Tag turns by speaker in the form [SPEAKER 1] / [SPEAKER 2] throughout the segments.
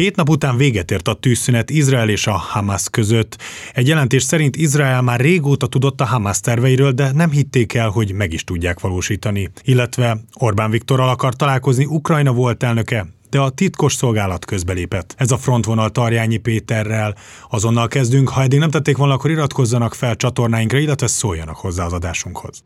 [SPEAKER 1] Hét nap után véget ért a tűzszünet Izrael és a Hamas között. Egy jelentés szerint Izrael már régóta tudott a Hamas terveiről, de nem hitték el, hogy meg is tudják valósítani. Illetve Orbán Viktorral akar találkozni Ukrajna volt elnöke, de a titkos szolgálat közbelépett. Ez a frontvonal Tarjányi Péterrel. Azonnal kezdünk, ha eddig nem tették volna, akkor iratkozzanak fel csatornáinkra, illetve szóljanak hozzá az adásunkhoz.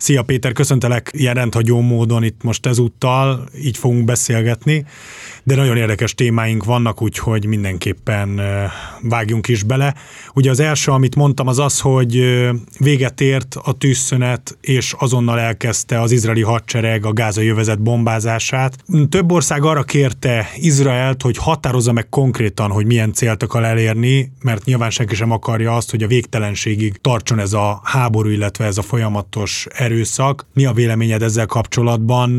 [SPEAKER 1] Szia Péter, köszöntelek ilyen rendhagyó módon itt most ezúttal, így fogunk beszélgetni, de nagyon érdekes témáink vannak, úgyhogy mindenképpen vágjunk is bele. Ugye az első, amit mondtam, az az, hogy véget ért a tűzszünet, és azonnal elkezdte az izraeli hadsereg a gázai jövezet bombázását. Több ország arra kérte Izraelt, hogy határozza meg konkrétan, hogy milyen célt akar elérni, mert nyilván senki sem akarja azt, hogy a végtelenségig tartson ez a háború, illetve ez a folyamatos erőszak. Mi a véleményed ezzel kapcsolatban?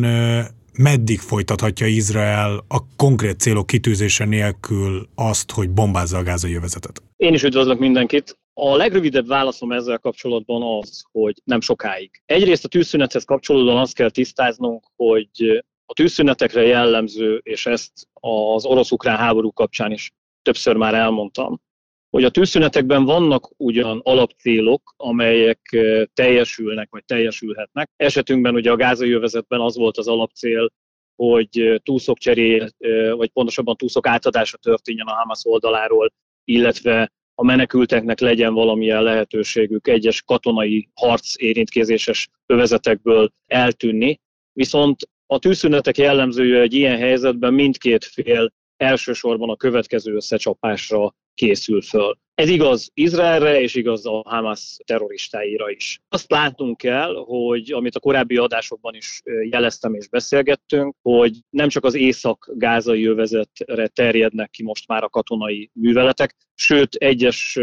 [SPEAKER 1] Meddig folytathatja Izrael a konkrét célok kitűzése nélkül azt, hogy bombázza a gázai jövezetet?
[SPEAKER 2] Én is üdvözlök mindenkit. A legrövidebb válaszom ezzel kapcsolatban az, hogy nem sokáig. Egyrészt a tűzszünethez kapcsolódóan azt kell tisztáznunk, hogy a tűzszünetekre jellemző, és ezt az orosz-ukrán háború kapcsán is többször már elmondtam, hogy a tűzszünetekben vannak ugyan alapcélok, amelyek teljesülnek, vagy teljesülhetnek. Esetünkben ugye a gázai övezetben az volt az alapcél, hogy túszok cseréje, vagy pontosabban túszok átadása történjen a Hamas oldaláról, illetve a menekülteknek legyen valamilyen lehetőségük egyes katonai harc érintkezéses övezetekből eltűnni. Viszont a tűzszünetek jellemzője egy ilyen helyzetben mindkét fél elsősorban a következő összecsapásra készül föl. Ez igaz Izraelre, és igaz a Hamas terroristáira is. Azt látnunk kell, hogy amit a korábbi adásokban is jeleztem és beszélgettünk, hogy nem csak az észak-gázai övezetre terjednek ki most már a katonai műveletek, sőt egyes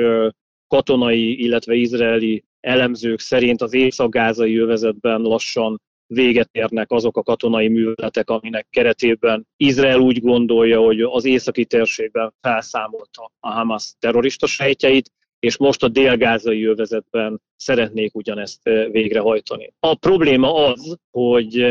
[SPEAKER 2] katonai, illetve izraeli elemzők szerint az észak-gázai övezetben lassan véget érnek azok a katonai műveletek, aminek keretében Izrael úgy gondolja, hogy az északi térségben felszámolta a Hamas terrorista sejtjeit, és most a délgázai övezetben szeretnék ugyanezt végrehajtani. A probléma az, hogy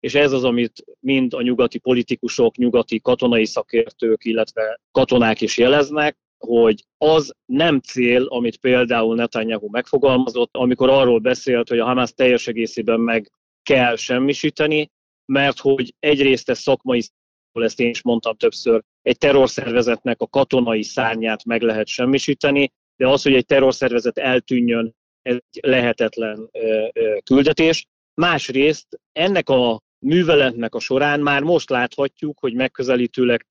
[SPEAKER 2] és ez az, amit mind a nyugati politikusok, nyugati katonai szakértők, illetve katonák is jeleznek, hogy az nem cél, amit például Netanyahu megfogalmazott, amikor arról beszélt, hogy a Hamas teljes egészében meg kell semmisíteni, mert hogy egyrészt ez szakmai ezt én is mondtam többször, egy terrorszervezetnek a katonai szárnyát meg lehet semmisíteni, de az, hogy egy terrorszervezet eltűnjön, ez lehetetlen küldetés. Másrészt ennek a műveletnek a során már most láthatjuk, hogy megközelítőleg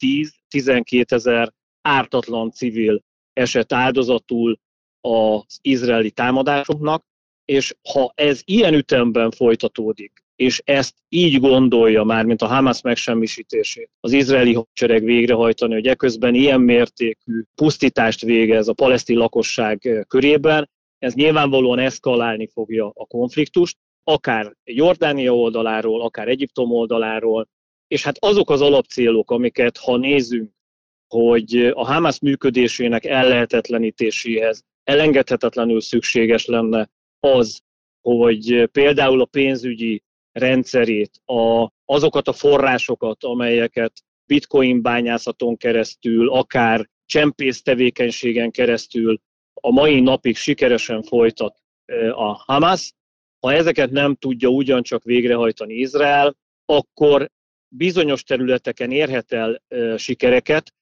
[SPEAKER 2] 10-12 ezer ártatlan civil esett áldozatul az izraeli támadásoknak, és ha ez ilyen ütemben folytatódik, és ezt így gondolja már, mint a Hamas megsemmisítését, az izraeli hadsereg végrehajtani, hogy eközben ilyen mértékű pusztítást végez a palesztin lakosság körében, ez nyilvánvalóan eszkalálni fogja a konfliktust, akár Jordánia oldaláról, akár Egyiptom oldaláról, és hát azok az alapcélok, amiket ha nézzünk, hogy a Hamas működésének ellehetetlenítéséhez elengedhetetlenül szükséges lenne az, hogy például a pénzügyi rendszerét, a, azokat a forrásokat, amelyeket bitcoin bányászaton keresztül, akár csempész tevékenységen keresztül a mai napig sikeresen folytat a Hamas, ha ezeket nem tudja ugyancsak végrehajtani Izrael, akkor bizonyos területeken érhet el sikereket,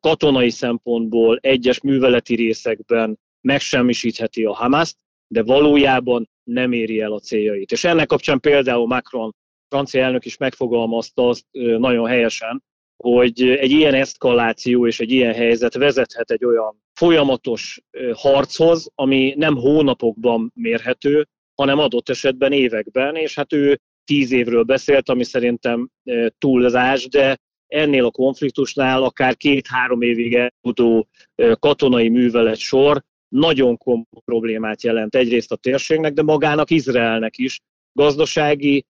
[SPEAKER 2] katonai szempontból egyes műveleti részekben megsemmisítheti a Hamaszt, de valójában nem éri el a céljait. És ennek kapcsán például Macron, francia elnök is megfogalmazta azt nagyon helyesen, hogy egy ilyen eszkaláció és egy ilyen helyzet vezethet egy olyan folyamatos harchoz, ami nem hónapokban mérhető, hanem adott esetben években, és hát ő tíz évről beszélt, ami szerintem túlzás, de ennél a konfliktusnál akár két-három évig elhúzó katonai művelet sor nagyon komoly problémát jelent egyrészt a térségnek, de magának Izraelnek is, gazdasági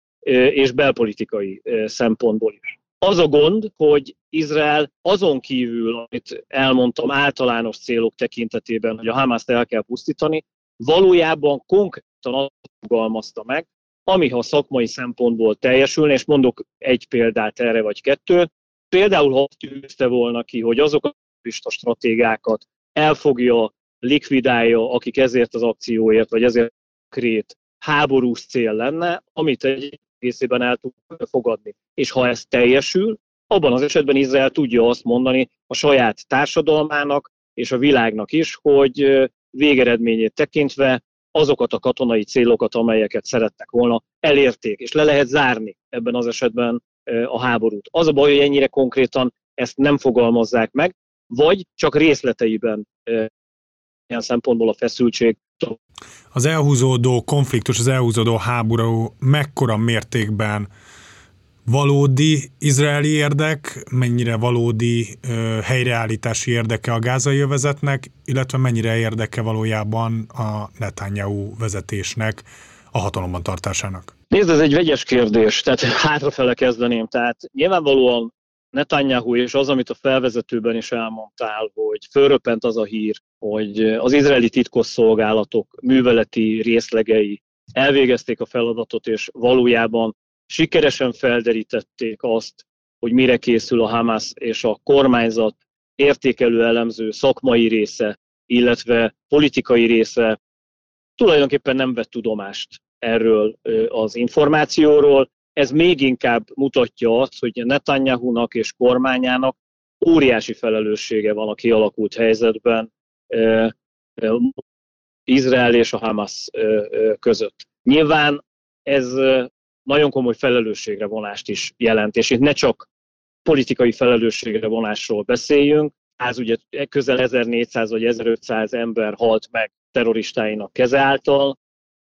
[SPEAKER 2] és belpolitikai szempontból is. Az a gond, hogy Izrael azon kívül, amit elmondtam általános célok tekintetében, hogy a Hamaszt el kell pusztítani, valójában konkrétan azt fogalmazta meg, ami ha szakmai szempontból teljesülne, és mondok egy példát erre vagy kettőt, például ha tűzte volna ki, hogy azok a stratégákat elfogja, likvidálja, akik ezért az akcióért, vagy ezért krét háborús cél lenne, amit egy egészében el tud fogadni. És ha ez teljesül, abban az esetben Izrael tudja azt mondani a saját társadalmának és a világnak is, hogy végeredményét tekintve azokat a katonai célokat, amelyeket szerettek volna, elérték, és le lehet zárni ebben az esetben a háborút. Az a baj, hogy ennyire konkrétan ezt nem fogalmazzák meg, vagy csak részleteiben ilyen szempontból a feszültség.
[SPEAKER 1] Az elhúzódó konfliktus, az elhúzódó háború mekkora mértékben valódi izraeli érdek, mennyire valódi ö, helyreállítási érdeke a gázai övezetnek, illetve mennyire érdeke valójában a Netanyahu vezetésnek a hatalomban tartásának?
[SPEAKER 2] Nézd, ez egy vegyes kérdés, tehát hátrafele kezdeném. Tehát nyilvánvalóan Netanyahu és az, amit a felvezetőben is elmondtál, hogy fölröppent az a hír, hogy az izraeli titkosszolgálatok műveleti részlegei elvégezték a feladatot, és valójában sikeresen felderítették azt, hogy mire készül a Hamas és a kormányzat értékelő elemző szakmai része, illetve politikai része tulajdonképpen nem vett tudomást erről az információról. Ez még inkább mutatja azt, hogy Netanyahu-nak és kormányának óriási felelőssége van a kialakult helyzetben Izrael és a Hamas között. Nyilván ez nagyon komoly felelősségre vonást is jelent, és itt ne csak politikai felelősségre vonásról beszéljünk, az ugye közel 1400 vagy 1500 ember halt meg terroristáinak keze által,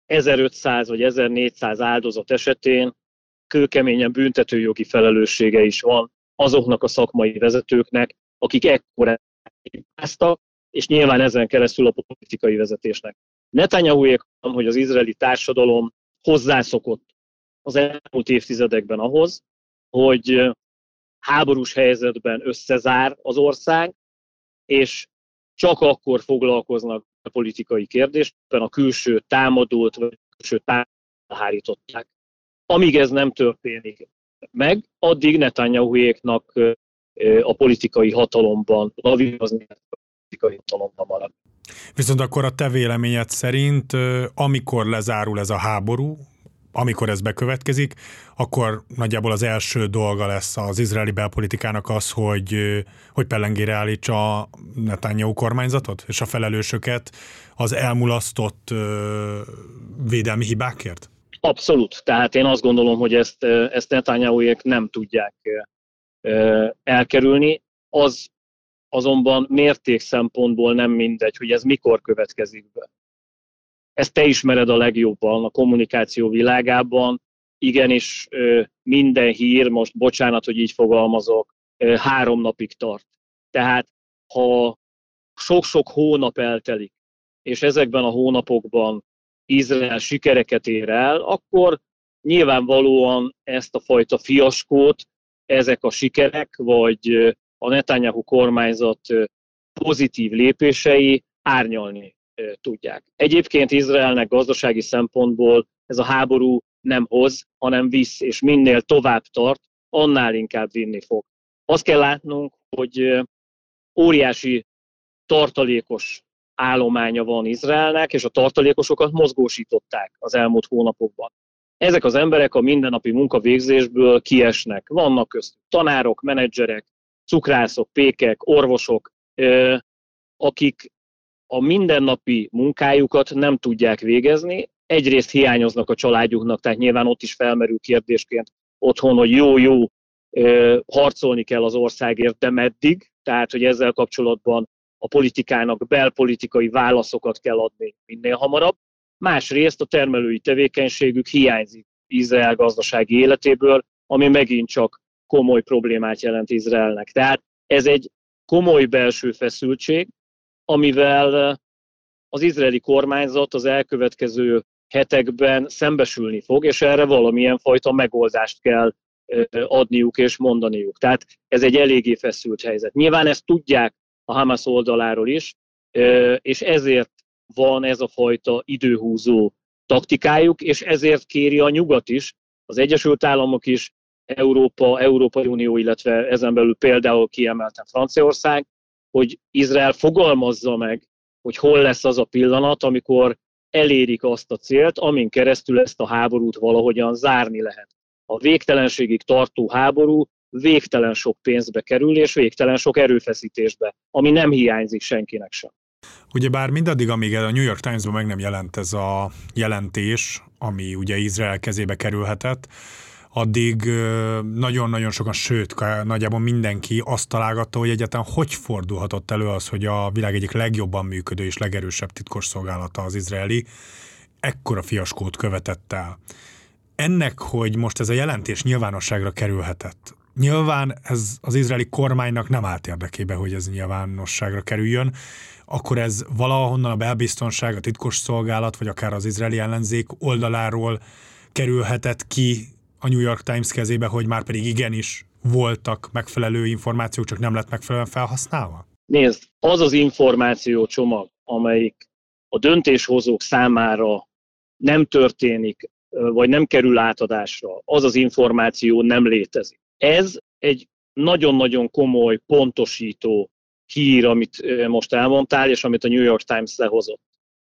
[SPEAKER 2] 1500 vagy 1400 áldozat esetén kőkeményen büntetőjogi felelőssége is van azoknak a szakmai vezetőknek, akik ekkor hibáztak, és nyilván ezen keresztül a politikai vezetésnek. Netanyahuék, hogy az izraeli társadalom hozzászokott az elmúlt évtizedekben ahhoz, hogy háborús helyzetben összezár az ország, és csak akkor foglalkoznak a politikai kérdésben, a külső támadót vagy a külső támadót Amíg ez nem történik meg, addig Netanyahuéknak a politikai hatalomban lavírozni, hatalomban marad.
[SPEAKER 1] Viszont akkor a te véleményed szerint, amikor lezárul ez a háború, amikor ez bekövetkezik, akkor nagyjából az első dolga lesz az izraeli belpolitikának az, hogy, hogy pellengére állítsa a Netanyahu kormányzatot és a felelősöket az elmulasztott védelmi hibákért?
[SPEAKER 2] Abszolút. Tehát én azt gondolom, hogy ezt, ezt Netanyahuék nem tudják elkerülni. Az azonban mérték szempontból nem mindegy, hogy ez mikor következik be ezt te ismered a legjobban a kommunikáció világában. Igenis minden hír, most bocsánat, hogy így fogalmazok, három napig tart. Tehát ha sok-sok hónap eltelik, és ezekben a hónapokban Izrael sikereket ér el, akkor nyilvánvalóan ezt a fajta fiaskót, ezek a sikerek, vagy a Netanyahu kormányzat pozitív lépései árnyalni tudják. Egyébként Izraelnek gazdasági szempontból ez a háború nem hoz, hanem visz, és minél tovább tart, annál inkább vinni fog. Azt kell látnunk, hogy óriási tartalékos állománya van Izraelnek, és a tartalékosokat mozgósították az elmúlt hónapokban. Ezek az emberek a mindennapi munkavégzésből kiesnek. Vannak köztük tanárok, menedzserek, cukrászok, pékek, orvosok, akik a mindennapi munkájukat nem tudják végezni, egyrészt hiányoznak a családjuknak, tehát nyilván ott is felmerül kérdésként otthon, hogy jó-jó harcolni kell az országért, de meddig, tehát hogy ezzel kapcsolatban a politikának belpolitikai válaszokat kell adni minél hamarabb. Másrészt a termelői tevékenységük hiányzik Izrael gazdasági életéből, ami megint csak komoly problémát jelent Izraelnek. Tehát ez egy komoly belső feszültség, amivel az izraeli kormányzat az elkövetkező hetekben szembesülni fog, és erre valamilyen fajta megoldást kell adniuk és mondaniuk. Tehát ez egy eléggé feszült helyzet. Nyilván ezt tudják a Hamas oldaláról is, és ezért van ez a fajta időhúzó taktikájuk, és ezért kéri a nyugat is, az Egyesült Államok is, Európa, Európai Unió, illetve ezen belül például kiemelten Franciaország, hogy Izrael fogalmazza meg, hogy hol lesz az a pillanat, amikor elérik azt a célt, amin keresztül ezt a háborút valahogyan zárni lehet. A végtelenségig tartó háború végtelen sok pénzbe kerül, és végtelen sok erőfeszítésbe, ami nem hiányzik senkinek sem.
[SPEAKER 1] Ugyebár mindaddig, amíg a New York Times-ban meg nem jelent ez a jelentés, ami ugye Izrael kezébe kerülhetett, addig nagyon-nagyon sokan, sőt, nagyjából mindenki azt találgatta, hogy egyáltalán hogy fordulhatott elő az, hogy a világ egyik legjobban működő és legerősebb titkosszolgálata az izraeli ekkora fiaskót követett el. Ennek, hogy most ez a jelentés nyilvánosságra kerülhetett, nyilván ez az izraeli kormánynak nem állt érdekébe, hogy ez nyilvánosságra kerüljön, akkor ez valahonnan a belbiztonság, a titkos szolgálat, vagy akár az izraeli ellenzék oldaláról kerülhetett ki a New York Times kezébe, hogy már pedig igenis voltak megfelelő információk, csak nem lett megfelelően felhasználva?
[SPEAKER 2] Nézd, az az információ csomag, amelyik a döntéshozók számára nem történik, vagy nem kerül átadásra, az az információ nem létezik. Ez egy nagyon-nagyon komoly, pontosító hír, amit most elmondtál, és amit a New York Times lehozott.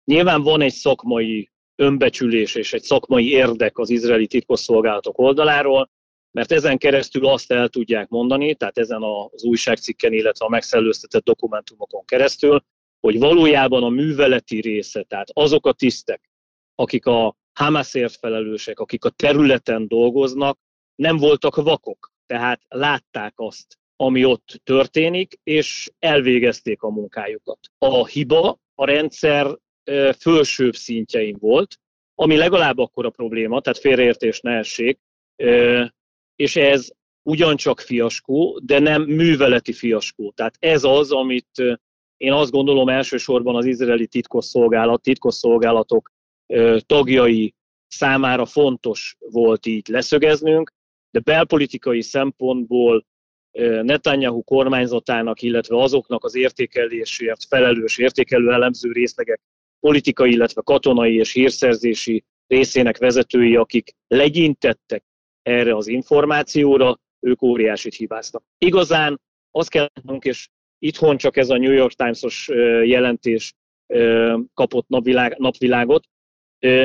[SPEAKER 2] Nyilván van egy szakmai önbecsülés és egy szakmai érdek az izraeli titkosszolgálatok oldaláról, mert ezen keresztül azt el tudják mondani, tehát ezen az újságcikken, illetve a megszellőztetett dokumentumokon keresztül, hogy valójában a műveleti része, tehát azok a tisztek, akik a Hamasért felelősek, akik a területen dolgoznak, nem voltak vakok, tehát látták azt, ami ott történik, és elvégezték a munkájukat. A hiba a rendszer fölsőbb szintjein volt, ami legalább akkor a probléma, tehát félreértés ne essék, és ez ugyancsak fiaskó, de nem műveleti fiaskó. Tehát ez az, amit én azt gondolom elsősorban az izraeli titkosszolgálat, titkosszolgálatok tagjai számára fontos volt így leszögeznünk, de belpolitikai szempontból Netanyahu kormányzatának, illetve azoknak az értékelésért felelős értékelő elemző részlegek politikai, illetve katonai és hírszerzési részének vezetői, akik legyintettek erre az információra, ők óriásit hibáztak. Igazán azt kell mondjuk, és itthon csak ez a New York Times-os jelentés kapott napvilág, napvilágot.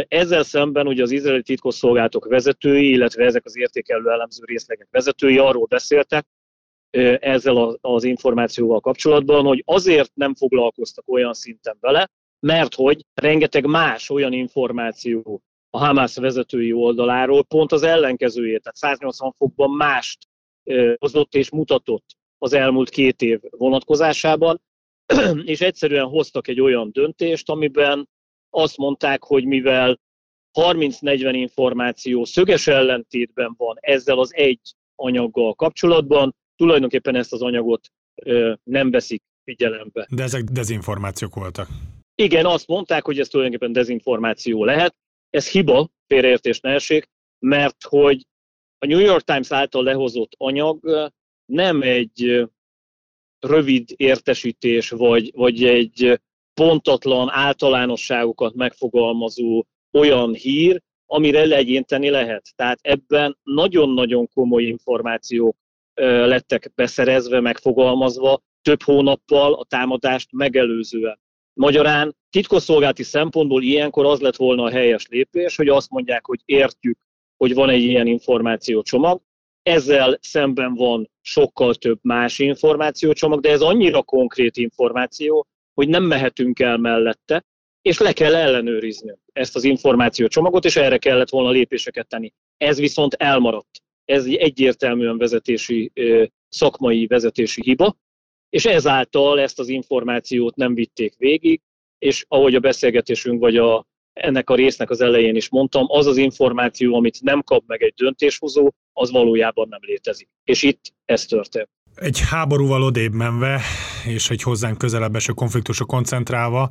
[SPEAKER 2] Ezzel szemben ugye az izraeli titkosszolgálatok vezetői, illetve ezek az értékelő elemző részlegek vezetői arról beszéltek, ezzel az információval kapcsolatban, hogy azért nem foglalkoztak olyan szinten vele, mert hogy rengeteg más olyan információ a Hamász vezetői oldaláról pont az ellenkezőjét, tehát 180 fokban mást hozott és mutatott az elmúlt két év vonatkozásában, és egyszerűen hoztak egy olyan döntést, amiben azt mondták, hogy mivel 30-40 információ szöges ellentétben van ezzel az egy anyaggal kapcsolatban, tulajdonképpen ezt az anyagot nem veszik figyelembe.
[SPEAKER 1] De ezek dezinformációk voltak.
[SPEAKER 2] Igen, azt mondták, hogy ez tulajdonképpen dezinformáció lehet. Ez hiba, félreértés ne essék, mert hogy a New York Times által lehozott anyag nem egy rövid értesítés, vagy, vagy egy pontatlan általánosságokat megfogalmazó olyan hír, amire legyinteni lehet. Tehát ebben nagyon-nagyon komoly információk lettek beszerezve, megfogalmazva több hónappal a támadást megelőzően. Magyarán titkosszolgálati szempontból ilyenkor az lett volna a helyes lépés, hogy azt mondják, hogy értjük, hogy van egy ilyen információcsomag, ezzel szemben van sokkal több más információcsomag, de ez annyira konkrét információ, hogy nem mehetünk el mellette, és le kell ellenőrizni ezt az információcsomagot, és erre kellett volna lépéseket tenni. Ez viszont elmaradt. Ez egy egyértelműen vezetési, szakmai vezetési hiba, és ezáltal ezt az információt nem vitték végig, és ahogy a beszélgetésünk vagy a, ennek a résznek az elején is mondtam, az az információ, amit nem kap meg egy döntéshozó, az valójában nem létezik. És itt ez történt.
[SPEAKER 1] Egy háborúval odébb menve, és egy hozzánk közelebb eső konfliktusra koncentrálva,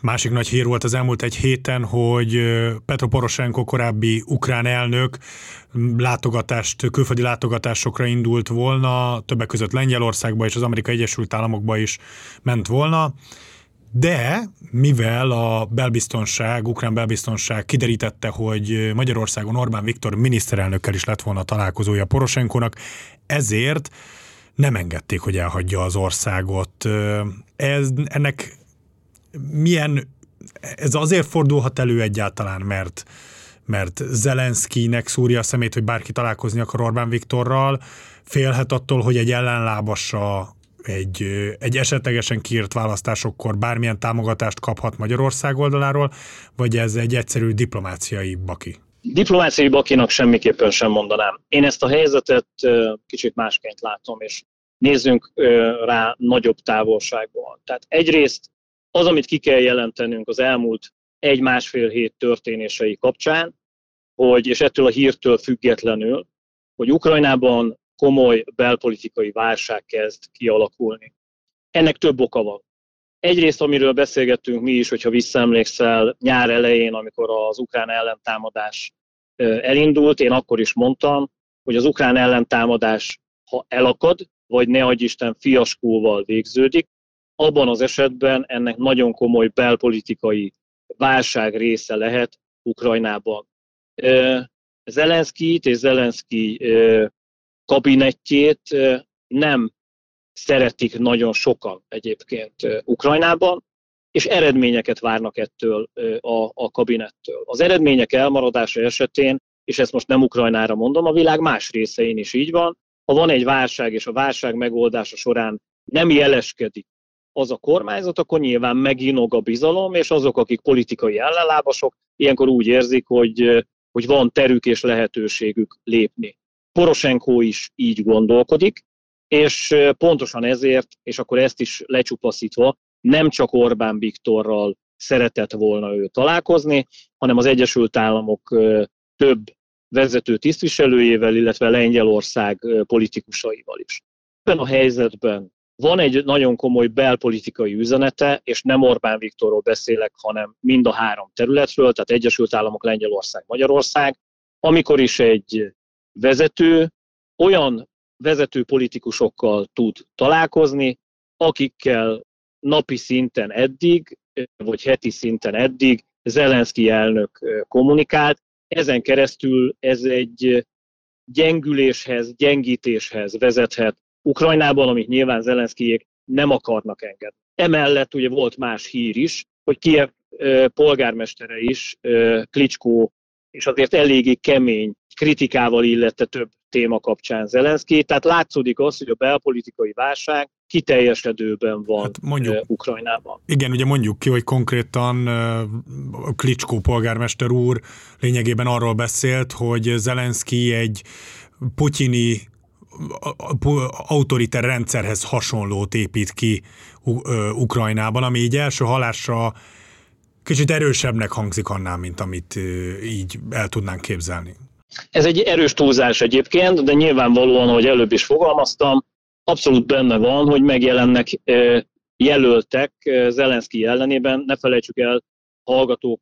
[SPEAKER 1] Másik nagy hír volt az elmúlt egy héten, hogy Petro Poroshenko korábbi ukrán elnök látogatást, külföldi látogatásokra indult volna, többek között Lengyelországba és az Amerikai Egyesült Államokba is ment volna, De mivel a belbiztonság, ukrán belbiztonság kiderítette, hogy Magyarországon Orbán Viktor miniszterelnökkel is lett volna találkozója Poroshenkónak, ezért nem engedték, hogy elhagyja az országot. Ez, ennek milyen, ez azért fordulhat elő egyáltalán, mert mert Zelenszkinek szúrja a szemét, hogy bárki találkozni akar Orbán Viktorral, félhet attól, hogy egy ellenlábasa egy, egy esetlegesen kiírt választásokkor bármilyen támogatást kaphat Magyarország oldaláról, vagy ez egy egyszerű diplomáciai baki?
[SPEAKER 2] Diplomáciai bakinak semmiképpen sem mondanám. Én ezt a helyzetet kicsit másként látom, és nézzünk rá nagyobb távolságból. Tehát egyrészt az, amit ki kell jelentenünk az elmúlt egy-másfél hét történései kapcsán, hogy, és ettől a hírtől függetlenül, hogy Ukrajnában komoly belpolitikai válság kezd kialakulni. Ennek több oka van. Egyrészt, amiről beszélgettünk mi is, hogyha visszaemlékszel nyár elején, amikor az ukrán ellentámadás elindult, én akkor is mondtam, hogy az ukrán ellentámadás, ha elakad, vagy ne adj Isten fiaskóval végződik, abban az esetben ennek nagyon komoly belpolitikai válság része lehet Ukrajnában. Zelenszkit és Zelenszki kabinettjét nem szeretik nagyon sokan egyébként Ukrajnában, és eredményeket várnak ettől a, a kabinettől. Az eredmények elmaradása esetén, és ezt most nem Ukrajnára mondom, a világ más részein is így van, ha van egy válság, és a válság megoldása során nem jeleskedik az a kormányzat, akkor nyilván meginog a bizalom, és azok, akik politikai ellenlábasok, ilyenkor úgy érzik, hogy, hogy van terük és lehetőségük lépni. Poroshenko is így gondolkodik, és pontosan ezért, és akkor ezt is lecsupaszítva, nem csak Orbán Viktorral szeretett volna ő találkozni, hanem az Egyesült Államok több vezető tisztviselőjével, illetve Lengyelország politikusaival is. Ebben a helyzetben van egy nagyon komoly belpolitikai üzenete, és nem Orbán Viktorról beszélek, hanem mind a három területről, tehát Egyesült Államok, Lengyelország, Magyarország, amikor is egy vezető olyan vezető politikusokkal tud találkozni, akikkel napi szinten eddig, vagy heti szinten eddig Zelenszky elnök kommunikált. Ezen keresztül ez egy gyengüléshez, gyengítéshez vezethet Ukrajnában, amit nyilván Zelenszkijék nem akarnak engedni. Emellett ugye volt más hír is, hogy Kiev polgármestere is, Klicskó, és azért eléggé kemény kritikával illette több téma kapcsán Zelenszky, tehát látszódik az, hogy a belpolitikai válság kiteljesedőben van hát mondjuk, Ukrajnában.
[SPEAKER 1] Igen, ugye mondjuk ki, hogy konkrétan Klicskó polgármester úr lényegében arról beszélt, hogy Zelenszky egy putyini autoriter rendszerhez hasonlót épít ki Ukrajnában, ami így első halásra kicsit erősebbnek hangzik annál, mint amit így el tudnánk képzelni.
[SPEAKER 2] Ez egy erős túlzás egyébként, de nyilvánvalóan, ahogy előbb is fogalmaztam, abszolút benne van, hogy megjelennek jelöltek Zelenszky ellenében. Ne felejtsük el, hallgatók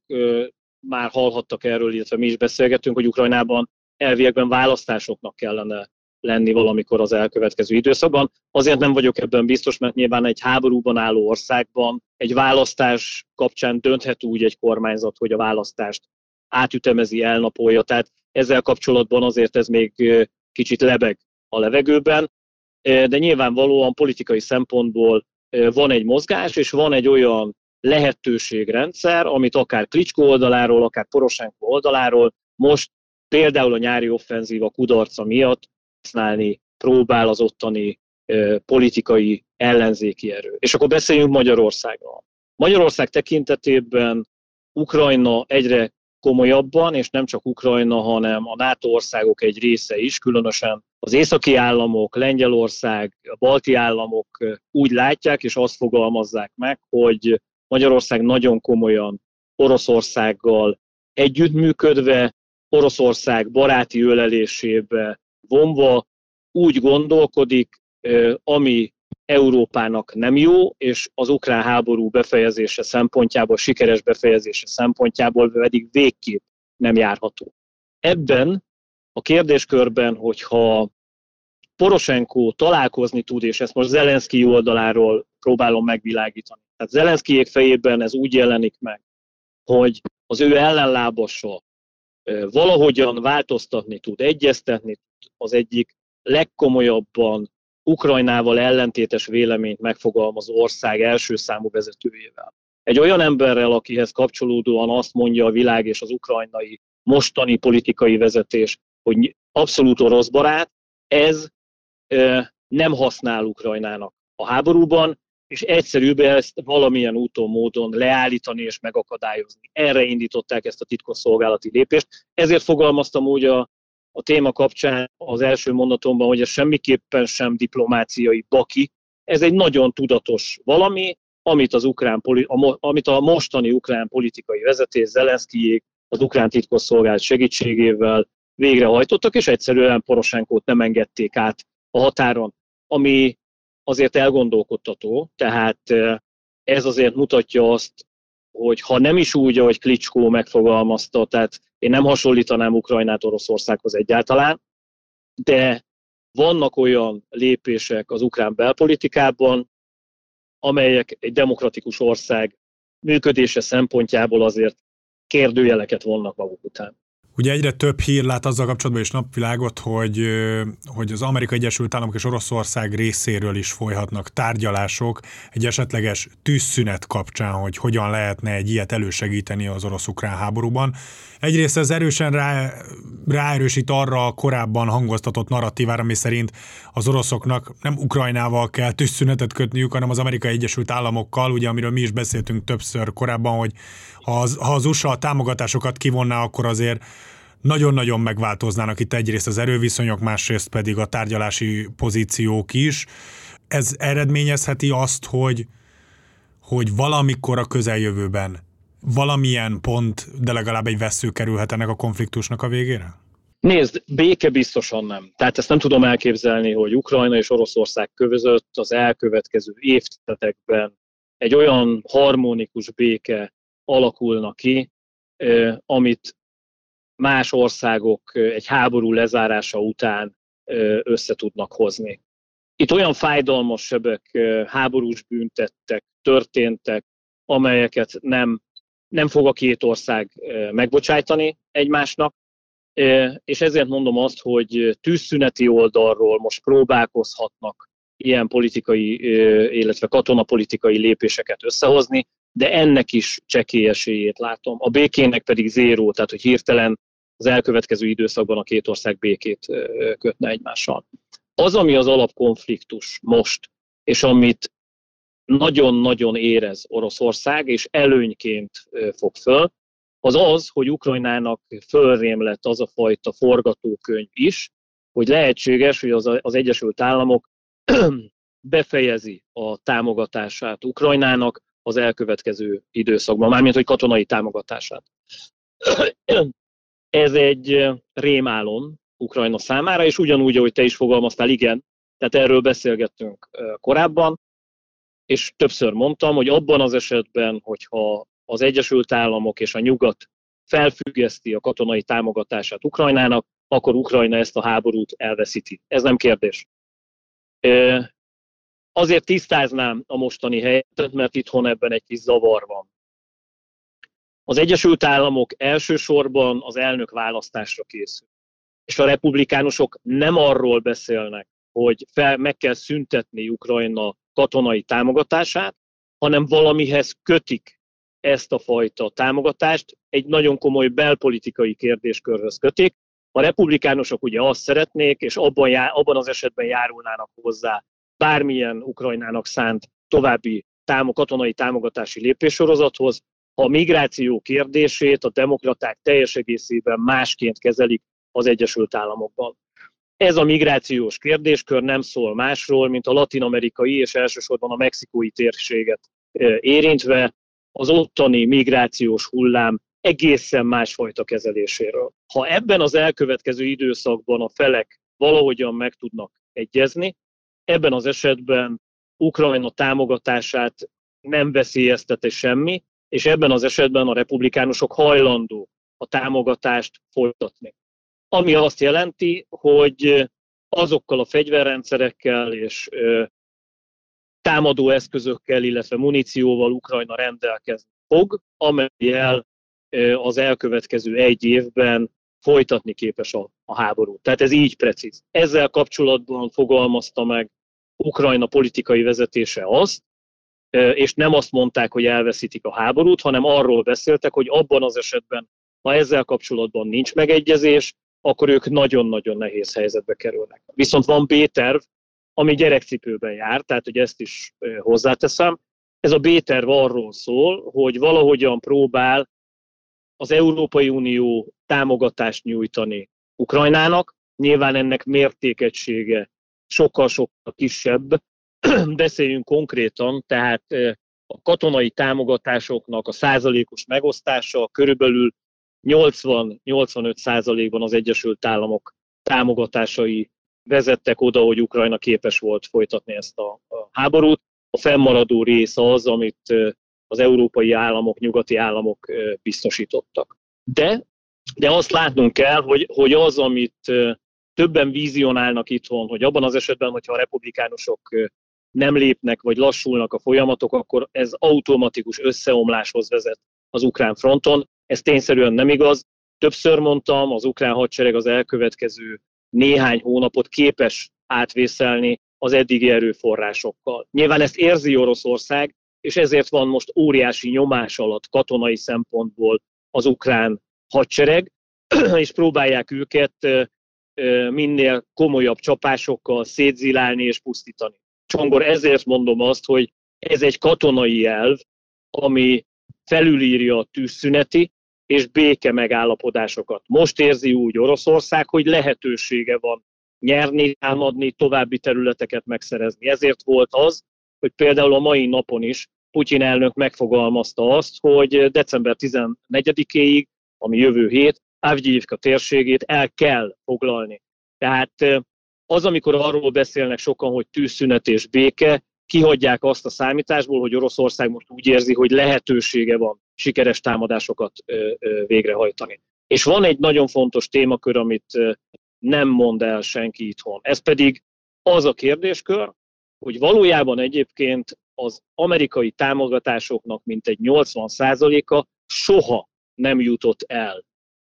[SPEAKER 2] már hallhattak erről, illetve mi is beszélgetünk, hogy Ukrajnában elviekben választásoknak kellene lenni valamikor az elkövetkező időszakban. Azért nem vagyok ebben biztos, mert nyilván egy háborúban álló országban egy választás kapcsán dönthet úgy egy kormányzat, hogy a választást átütemezi, elnapolja. Tehát ezzel kapcsolatban azért ez még kicsit lebeg a levegőben, de nyilvánvalóan politikai szempontból van egy mozgás, és van egy olyan lehetőségrendszer, amit akár Klicsko oldaláról, akár Poroshenko oldaláról most például a nyári offenzíva kudarca miatt használni próbál az ottani politikai ellenzéki erő. És akkor beszéljünk Magyarországról. Magyarország tekintetében Ukrajna egyre komolyabban, és nem csak Ukrajna, hanem a NATO országok egy része is, különösen az északi államok, Lengyelország, a balti államok úgy látják, és azt fogalmazzák meg, hogy Magyarország nagyon komolyan Oroszországgal együttműködve, Oroszország baráti ölelésébe vonva úgy gondolkodik, ami Európának nem jó, és az ukrán háború befejezése szempontjából, sikeres befejezése szempontjából pedig végképp nem járható. Ebben a kérdéskörben, hogyha Poroshenko találkozni tud, és ezt most Zelenszky oldaláról próbálom megvilágítani. Tehát Zelenszkijék fejében ez úgy jelenik meg, hogy az ő ellenlábasa valahogyan változtatni tud, egyeztetni az egyik legkomolyabban Ukrajnával ellentétes véleményt megfogalmazó ország első számú vezetőjével. Egy olyan emberrel, akihez kapcsolódóan azt mondja a világ és az ukrajnai mostani politikai vezetés, hogy abszolút orosz barát, ez nem használ Ukrajnának a háborúban, és egyszerűbb ezt valamilyen úton, módon leállítani és megakadályozni. Erre indították ezt a titkosszolgálati lépést. Ezért fogalmaztam úgy a, a téma kapcsán az első mondatomban, hogy ez semmiképpen sem diplomáciai baki, ez egy nagyon tudatos valami, amit, az ukrán, amit a mostani ukrán politikai vezetés Zelenszkijék az ukrán titkosszolgálat segítségével végrehajtottak, és egyszerűen Poroshenkót nem engedték át a határon, ami azért elgondolkodtató, tehát ez azért mutatja azt, hogy ha nem is úgy, ahogy Klitschko megfogalmazta, tehát én nem hasonlítanám Ukrajnát Oroszországhoz egyáltalán, de vannak olyan lépések az ukrán belpolitikában, amelyek egy demokratikus ország működése szempontjából azért kérdőjeleket vonnak maguk után.
[SPEAKER 1] Ugye egyre több hír lát azzal kapcsolatban is napvilágot, hogy, hogy az Amerikai Egyesült Államok és Oroszország részéről is folyhatnak tárgyalások egy esetleges tűzszünet kapcsán, hogy hogyan lehetne egy ilyet elősegíteni az orosz-ukrán háborúban. Egyrészt ez erősen rá, ráerősít arra a korábban hangoztatott narratívára, ami szerint az oroszoknak nem Ukrajnával kell tűzszünetet kötniük, hanem az Amerikai Egyesült Államokkal, ugye amiről mi is beszéltünk többször korábban, hogy ha az, ha az USA támogatásokat kivonná, akkor azért nagyon-nagyon megváltoznának itt egyrészt az erőviszonyok, másrészt pedig a tárgyalási pozíciók is. Ez eredményezheti azt, hogy, hogy valamikor a közeljövőben valamilyen pont, de legalább egy vesző kerülhet ennek a konfliktusnak a végére?
[SPEAKER 2] Nézd, béke biztosan nem. Tehát ezt nem tudom elképzelni, hogy Ukrajna és Oroszország között az elkövetkező évtizedekben egy olyan harmonikus béke alakulna ki, amit más országok egy háború lezárása után össze tudnak hozni. Itt olyan fájdalmas sebek, háborús büntettek, történtek, amelyeket nem, nem fog a két ország megbocsájtani egymásnak, és ezért mondom azt, hogy tűzszüneti oldalról most próbálkozhatnak ilyen politikai, illetve katonapolitikai lépéseket összehozni, de ennek is csekély esélyét látom. A békének pedig zéró, tehát hogy hirtelen az elkövetkező időszakban a két ország békét kötne egymással. Az, ami az alapkonfliktus most, és amit nagyon-nagyon érez Oroszország, és előnyként fog föl, az az, hogy Ukrajnának fölrém lett az a fajta forgatókönyv is, hogy lehetséges, hogy az, az Egyesült Államok befejezi a támogatását Ukrajnának az elkövetkező időszakban, mármint hogy katonai támogatását. Ez egy rémálom Ukrajna számára, és ugyanúgy, ahogy te is fogalmaztál, igen, tehát erről beszélgettünk korábban, és többször mondtam, hogy abban az esetben, hogyha az Egyesült Államok és a Nyugat felfüggeszti a katonai támogatását Ukrajnának, akkor Ukrajna ezt a háborút elveszíti. Ez nem kérdés. Azért tisztáznám a mostani helyzetet, mert itthon ebben egy kis zavar van. Az Egyesült Államok elsősorban az elnök választásra készül. És a republikánusok nem arról beszélnek, hogy fel, meg kell szüntetni Ukrajna katonai támogatását, hanem valamihez kötik ezt a fajta támogatást, egy nagyon komoly belpolitikai kérdéskörhöz kötik. A republikánusok ugye azt szeretnék, és abban, já, abban az esetben járulnának hozzá bármilyen Ukrajnának szánt további támo, katonai támogatási lépéssorozathoz, a migráció kérdését a demokraták teljes egészében másként kezelik az Egyesült Államokban. Ez a migrációs kérdéskör nem szól másról, mint a latinamerikai és elsősorban a mexikói térséget érintve az ottani migrációs hullám egészen másfajta kezeléséről. Ha ebben az elkövetkező időszakban a felek valahogyan meg tudnak egyezni, ebben az esetben Ukrajna támogatását nem veszélyezteti semmi, és ebben az esetben a republikánusok hajlandó a támogatást folytatni. Ami azt jelenti, hogy azokkal a fegyverrendszerekkel és támadó eszközökkel, illetve munícióval Ukrajna rendelkezni fog, amelyel az elkövetkező egy évben folytatni képes a, a háborút. Tehát ez így precíz. Ezzel kapcsolatban fogalmazta meg Ukrajna politikai vezetése azt, és nem azt mondták, hogy elveszítik a háborút, hanem arról beszéltek, hogy abban az esetben, ha ezzel kapcsolatban nincs megegyezés, akkor ők nagyon-nagyon nehéz helyzetbe kerülnek. Viszont van B-terv, ami gyerekcipőben jár, tehát hogy ezt is hozzáteszem. Ez a B-terv arról szól, hogy valahogyan próbál az Európai Unió támogatást nyújtani Ukrajnának. Nyilván ennek mértékegysége sokkal-sokkal kisebb. Beszéljünk konkrétan, tehát a katonai támogatásoknak a százalékos megosztása körülbelül 80-85 százalékban az Egyesült Államok támogatásai vezettek oda, hogy Ukrajna képes volt folytatni ezt a, a háborút. A fennmaradó rész az, amit az európai államok, nyugati államok biztosítottak. De, de azt látnunk kell, hogy, hogy az, amit többen vízionálnak itthon, hogy abban az esetben, hogyha a republikánusok nem lépnek, vagy lassulnak a folyamatok, akkor ez automatikus összeomláshoz vezet az ukrán fronton. Ez tényszerűen nem igaz. Többször mondtam, az ukrán hadsereg az elkövetkező néhány hónapot képes átvészelni az eddigi erőforrásokkal. Nyilván ezt érzi Oroszország, és ezért van most óriási nyomás alatt katonai szempontból az ukrán hadsereg, és próbálják őket minél komolyabb csapásokkal szétzilálni és pusztítani. Csongor, ezért mondom azt, hogy ez egy katonai elv, ami felülírja a tűzszüneti és béke megállapodásokat. Most érzi úgy Oroszország, hogy lehetősége van nyerni, támadni, további területeket megszerezni. Ezért volt az, hogy például a mai napon is Putyin elnök megfogalmazta azt, hogy december 14-éig, ami jövő hét, Avgyivka térségét el kell foglalni. Tehát az, amikor arról beszélnek sokan, hogy tűzszünet és béke, kihagyják azt a számításból, hogy Oroszország most úgy érzi, hogy lehetősége van sikeres támadásokat végrehajtani. És van egy nagyon fontos témakör, amit nem mond el senki itthon. Ez pedig az a kérdéskör, hogy valójában egyébként az amerikai támogatásoknak mintegy 80%-a soha nem jutott el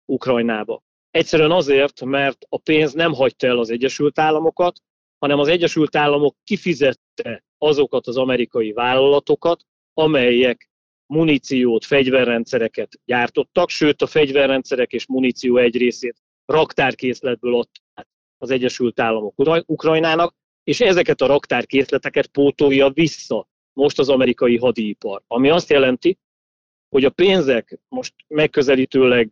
[SPEAKER 2] Ukrajnába. Egyszerűen azért, mert a pénz nem hagyta el az Egyesült Államokat, hanem az Egyesült Államok kifizette azokat az amerikai vállalatokat, amelyek muníciót, fegyverrendszereket gyártottak, sőt a fegyverrendszerek és muníció egy részét raktárkészletből adták az Egyesült Államok Ukrajnának, és ezeket a raktárkészleteket pótolja vissza most az amerikai hadipar. Ami azt jelenti, hogy a pénzek most megközelítőleg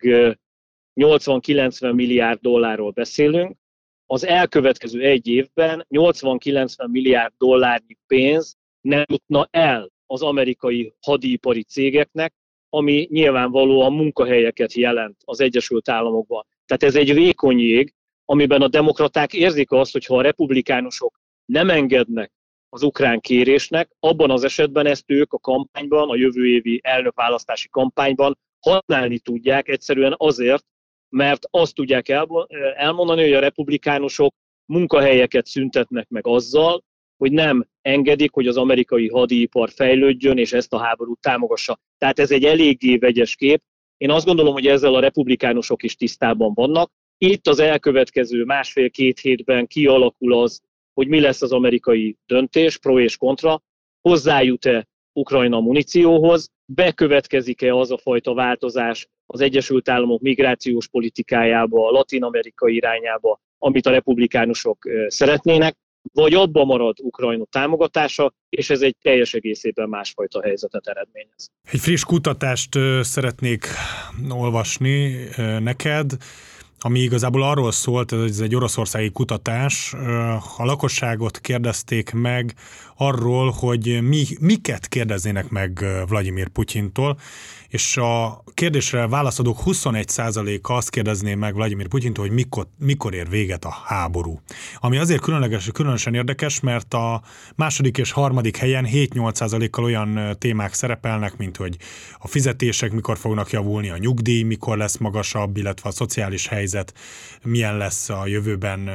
[SPEAKER 2] 80-90 milliárd dollárról beszélünk, az elkövetkező egy évben 80-90 milliárd dollárnyi pénz nem jutna el az amerikai hadipari cégeknek, ami nyilvánvalóan munkahelyeket jelent az Egyesült Államokban. Tehát ez egy vékony jég, amiben a demokraták érzik azt, hogy ha a republikánusok nem engednek az ukrán kérésnek, abban az esetben ezt ők a kampányban, a jövő évi elnökválasztási kampányban használni tudják egyszerűen azért, mert azt tudják elmondani, hogy a republikánusok munkahelyeket szüntetnek meg azzal, hogy nem engedik, hogy az amerikai hadipar fejlődjön, és ezt a háborút támogassa. Tehát ez egy eléggé vegyes kép. Én azt gondolom, hogy ezzel a republikánusok is tisztában vannak. Itt az elkövetkező másfél-két hétben kialakul az, hogy mi lesz az amerikai döntés, pro és kontra, hozzájut-e Ukrajna munícióhoz, bekövetkezik-e az a fajta változás az Egyesült Államok migrációs politikájába, a Latin Amerika irányába, amit a republikánusok szeretnének, vagy abba marad Ukrajna támogatása, és ez egy teljes egészében másfajta helyzetet eredményez.
[SPEAKER 1] Egy friss kutatást szeretnék olvasni neked ami igazából arról szólt, ez egy oroszországi kutatás, a lakosságot kérdezték meg arról, hogy mi, miket kérdeznének meg Vladimir Putyintól, és a kérdésre válaszadók 21%-a azt kérdezné meg Vladimir Putyintól, hogy mikor, mikor ér véget a háború. Ami azért különleges, különösen érdekes, mert a második és harmadik helyen 7-8%-kal olyan témák szerepelnek, mint hogy a fizetések mikor fognak javulni, a nyugdíj mikor lesz magasabb, illetve a szociális helyzet helyzet milyen lesz a jövőben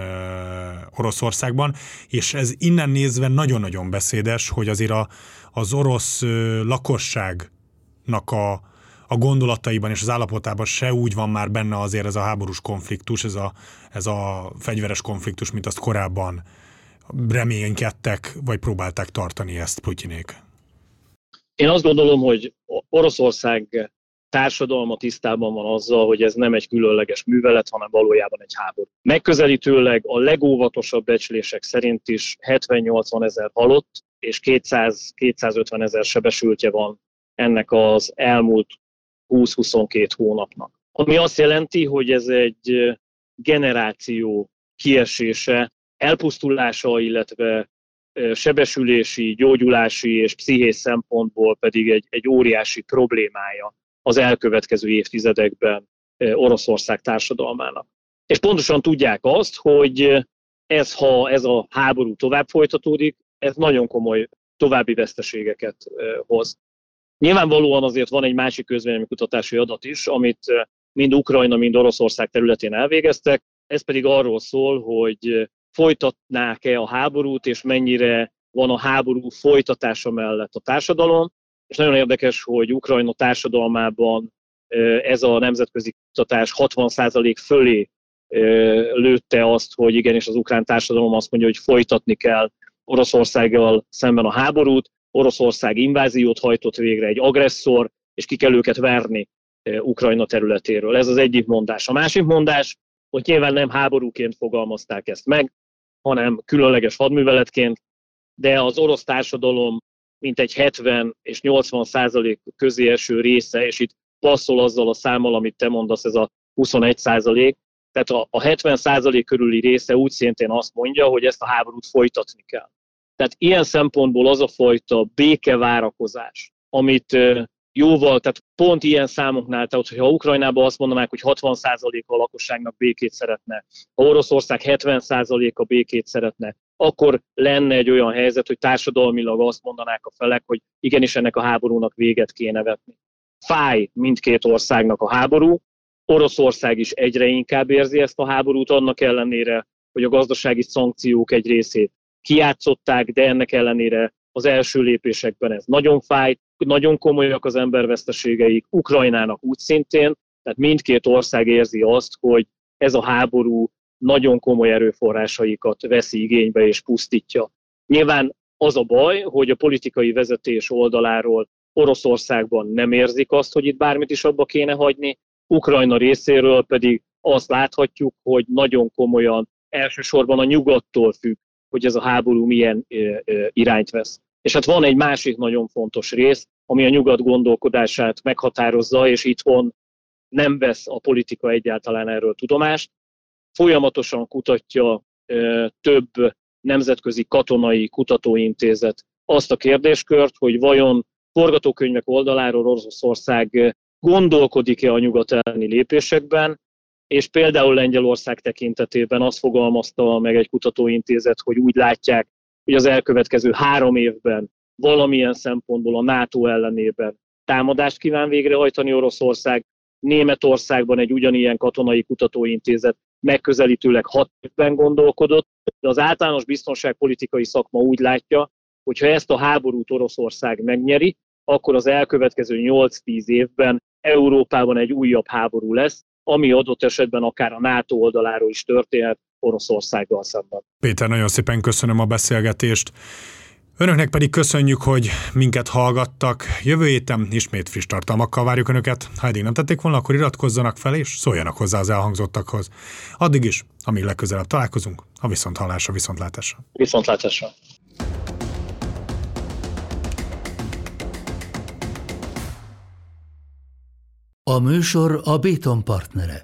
[SPEAKER 1] Oroszországban, és ez innen nézve nagyon-nagyon beszédes, hogy azért a, az orosz lakosságnak a, a gondolataiban és az állapotában se úgy van már benne azért ez a háborús konfliktus, ez a, ez a fegyveres konfliktus, mint azt korábban reménykedtek, vagy próbálták tartani ezt Putyinék.
[SPEAKER 2] Én azt gondolom, hogy Oroszország társadalma tisztában van azzal, hogy ez nem egy különleges művelet, hanem valójában egy háború. Megközelítőleg a legóvatosabb becslések szerint is 70-80 ezer halott, és 200-250 ezer sebesültje van ennek az elmúlt 20-22 hónapnak. Ami azt jelenti, hogy ez egy generáció kiesése, elpusztulása, illetve sebesülési, gyógyulási és pszichés szempontból pedig egy, egy óriási problémája az elkövetkező évtizedekben Oroszország társadalmának. És pontosan tudják azt, hogy ez, ha ez a háború tovább folytatódik, ez nagyon komoly további veszteségeket hoz. Nyilvánvalóan azért van egy másik közvéleménykutatási adat is, amit mind Ukrajna, mind Oroszország területén elvégeztek, ez pedig arról szól, hogy folytatnák-e a háborút, és mennyire van a háború folytatása mellett a társadalom. És nagyon érdekes, hogy Ukrajna társadalmában ez a nemzetközi kutatás 60% fölé lőtte azt, hogy igenis az ukrán társadalom azt mondja, hogy folytatni kell Oroszországgal szemben a háborút, Oroszország inváziót hajtott végre, egy agresszor, és ki kell őket verni Ukrajna területéről. Ez az egyik mondás. A másik mondás, hogy nyilván nem háborúként fogalmazták ezt meg, hanem különleges hadműveletként, de az orosz társadalom mintegy 70 és 80 százalék közé eső része, és itt passzol azzal a számmal, amit te mondasz, ez a 21 százalék, tehát a, a 70 százalék körüli része úgy szintén azt mondja, hogy ezt a háborút folytatni kell. Tehát ilyen szempontból az a fajta békevárakozás, amit jóval, tehát pont ilyen számoknál, tehát hogyha Ukrajnában azt mondanák, hogy 60%-a a lakosságnak békét szeretne, ha Oroszország 70%-a békét szeretne, akkor lenne egy olyan helyzet, hogy társadalmilag azt mondanák a felek, hogy igenis ennek a háborúnak véget kéne vetni. Fáj mindkét országnak a háború, Oroszország is egyre inkább érzi ezt a háborút, annak ellenére, hogy a gazdasági szankciók egy részét kiátszották, de ennek ellenére az első lépésekben ez nagyon fájt, nagyon komolyak az emberveszteségeik, Ukrajnának úgy szintén, tehát mindkét ország érzi azt, hogy ez a háború nagyon komoly erőforrásaikat veszi igénybe és pusztítja. Nyilván az a baj, hogy a politikai vezetés oldaláról Oroszországban nem érzik azt, hogy itt bármit is abba kéne hagyni, Ukrajna részéről pedig azt láthatjuk, hogy nagyon komolyan elsősorban a nyugattól függ, hogy ez a háború milyen irányt vesz. És hát van egy másik nagyon fontos rész, ami a nyugat gondolkodását meghatározza, és itthon nem vesz a politika egyáltalán erről tudomást. Folyamatosan kutatja több nemzetközi katonai kutatóintézet azt a kérdéskört, hogy vajon forgatókönyvek oldaláról Oroszország gondolkodik-e a nyugat elleni lépésekben, és például Lengyelország tekintetében azt fogalmazta meg egy kutatóintézet, hogy úgy látják, hogy az elkövetkező három évben valamilyen szempontból a NATO ellenében támadást kíván végrehajtani Oroszország. Németországban egy ugyanilyen katonai kutatóintézet megközelítőleg hat évben gondolkodott, de az általános biztonságpolitikai szakma úgy látja, hogy ha ezt a háborút Oroszország megnyeri, akkor az elkövetkező 8-10 évben Európában egy újabb háború lesz, ami adott esetben akár a NATO oldaláról is történhet Oroszországgal szemben.
[SPEAKER 1] Péter, nagyon szépen köszönöm a beszélgetést. Önöknek pedig köszönjük, hogy minket hallgattak. Jövő héten ismét friss tartalmakkal várjuk Önöket. Ha eddig nem tették volna, akkor iratkozzanak fel és szóljanak hozzá az elhangzottakhoz. Addig is, amíg legközelebb találkozunk, a viszonthallásra, viszontlátásra.
[SPEAKER 2] Viszontlátásra.
[SPEAKER 3] A műsor a Béton partnere.